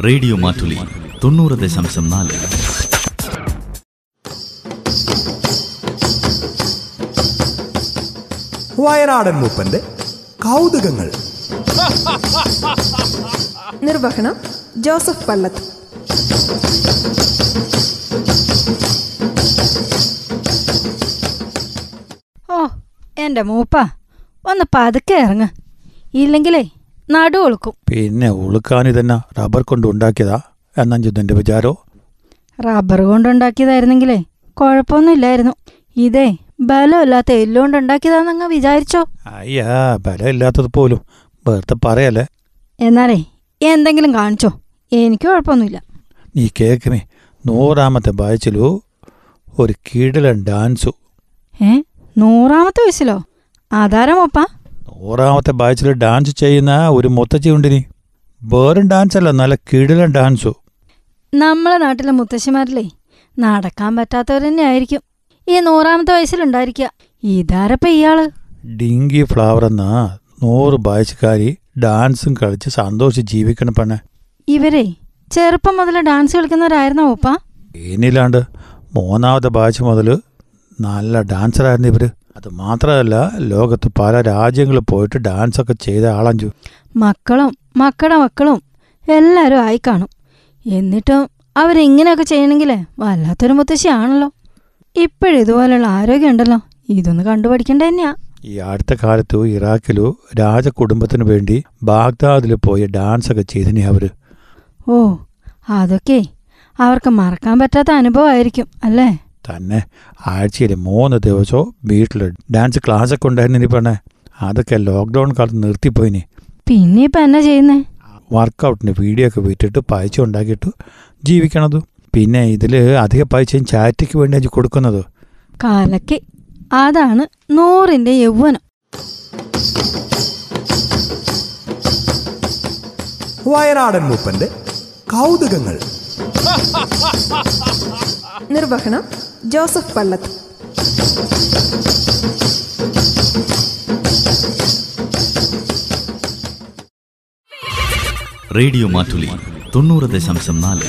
Radio Mattoli തൊണ്ണൂറ് ദശാംശം നാല്. വയനാടൻ മൂപ്പന്റെ കൗതുകങ്ങൾ. നിർവഹണം ജോസഫ് പള്ളത്ത് ഓ എന്റെ മൂപ്പ ഒന്ന് പതുക്കെ ഇറങ്ങ. ഇല്ലെങ്കിലേ നടു ഒളുക്കും പിന്നെ ഉളുക്കാൻ ഇതെന്നാ? റബ്ബർ കൊണ്ട് ഉണ്ടാക്കിയതാ? എന്നാ വിചാരോ? റബ്ബർ കൊണ്ടുണ്ടാക്കിയതായിരുന്നെങ്കിലേ കുഴപ്പമൊന്നുമില്ലായിരുന്നു. ഇതേ ബലമില്ലാത്ത എല്ലുകൊണ്ട് ഉണ്ടാക്കിയതാന്നങ്ങ് വിചാരിച്ചോ? അയ്യാ ബലമില്ലാത്തത് പോലും. വെറുതെ പറയല്ലേ? എന്നാലേ എന്തെങ്കിലും കാണിച്ചോ. എനിക്ക് കുഴപ്പമൊന്നുമില്ല. നീ കേക്കുമേ നൂറാമത്തെ ബാച്ചിലു ഒരു കീടലൻ ഡാൻസു ഏ? നൂറാമത്തെ വയസ്സിലോ? അതാരാ മൂപ്പ? നൂറാമത്തെ ബാച്ചിൽ ഡാൻസ് ചെയ്യുന്ന ഒരു മുത്തച്ഛി ഉണ്ടിനി. വേറും ഡാൻസ് അല്ല നല്ല കിടിലൻ ഡാൻസു. നമ്മളെ നാട്ടിലെ മുത്തശ്ശിമാരിലേ നടക്കാൻ പറ്റാത്തവർ തന്നെ ആയിരിക്കും ഈ നൂറാമത്തെ വയസ്സിലുണ്ടായിരിക്കുക. ഇതാരപ്പ ഇയാൾ? ഡിങ്കി ഫ്ലവർ എന്ന നൂറ് ബാച്ചുകാരി ഡാൻസും കളിച്ച് സന്തോഷിച്ച് ജീവിക്കണം പെണ്ണെ. ഇവരെ ചെറുപ്പം മുതൽ ഡാൻസ് കളിക്കുന്നവരായിരുന്നോ ഓപ്പാ ഇനിയില്ലാണ്ട് മൂന്നാമത്തെ ബാച്ച് മുതൽ നല്ല ഡാൻസറായിരുന്നു ഇവർ. അത് മാത്രമല്ല ലോകത്ത് പല രാജ്യങ്ങളിൽ പോയിട്ട് ഡാൻസ് ഒക്കെ ചെയ്ത ആളഞ്ചു. മക്കളും മക്കളുടെ മക്കളും എല്ലാരും ആയി കാണും. എന്നിട്ടും അവരിങ്ങനെയൊക്കെ ചെയ്യണമെങ്കിലേ വല്ലാത്തൊരു മുത്തശ്ശിയാണല്ലോ. ഇപ്പോഴിതുപോലുള്ള ആരോഗ്യം ഉണ്ടല്ലോ. ഇതൊന്ന് കണ്ടുപഠിക്കേണ്ട തന്നെയാ. ഈ അടുത്ത കാലത്തു ഇറാഖിലു രാജകുടുംബത്തിന് വേണ്ടി ബാഗ്ദാദിൽ പോയി ഡാൻസ് ഒക്കെ ചെയ്തിനെ അവർ. ഓ അതൊക്കെ അവർക്ക് മറക്കാൻ പറ്റാത്ത അനുഭവമായിരിക്കും അല്ലേ? തന്നെ ആഴ്ചയിൽ മൂന്ന് ദിവസവും വീട്ടിൽ ഡാൻസ് ക്ലാസ്സൊക്കെ ഉണ്ടായിരുന്നു ഇനി പറഞ്ഞേ അതൊക്കെ ലോക്ക്ഡൗൺ കാലത്ത് നിർത്തിപ്പോയിനി. പിന്നെ ഇപ്പൊ എന്നാ ചെയ്യുന്നേ? വർക്കൗട്ടിന് വീഡിയോ ഒക്കെ വിട്ടിട്ട് പൈസ ഉണ്ടാക്കിയിട്ട് ജീവിക്കണത്. പിന്നെ ഇതിൽ അധിക പൈസയും ചാറ്റിക്ക് വേണ്ടി കൊടുക്കുന്നത്. കാലക്ക്. അതാണ് നൂറിന്റെ യൗവനം. വയനാടൻ മൂപ്പന്റെ കൗതുകങ്ങൾ. നിർവഹണം. ജോസഫ് പള്ളത്ത് റേഡിയോ മാറ്റുലി തൊണ്ണൂറ് ദശാംശം നാല്.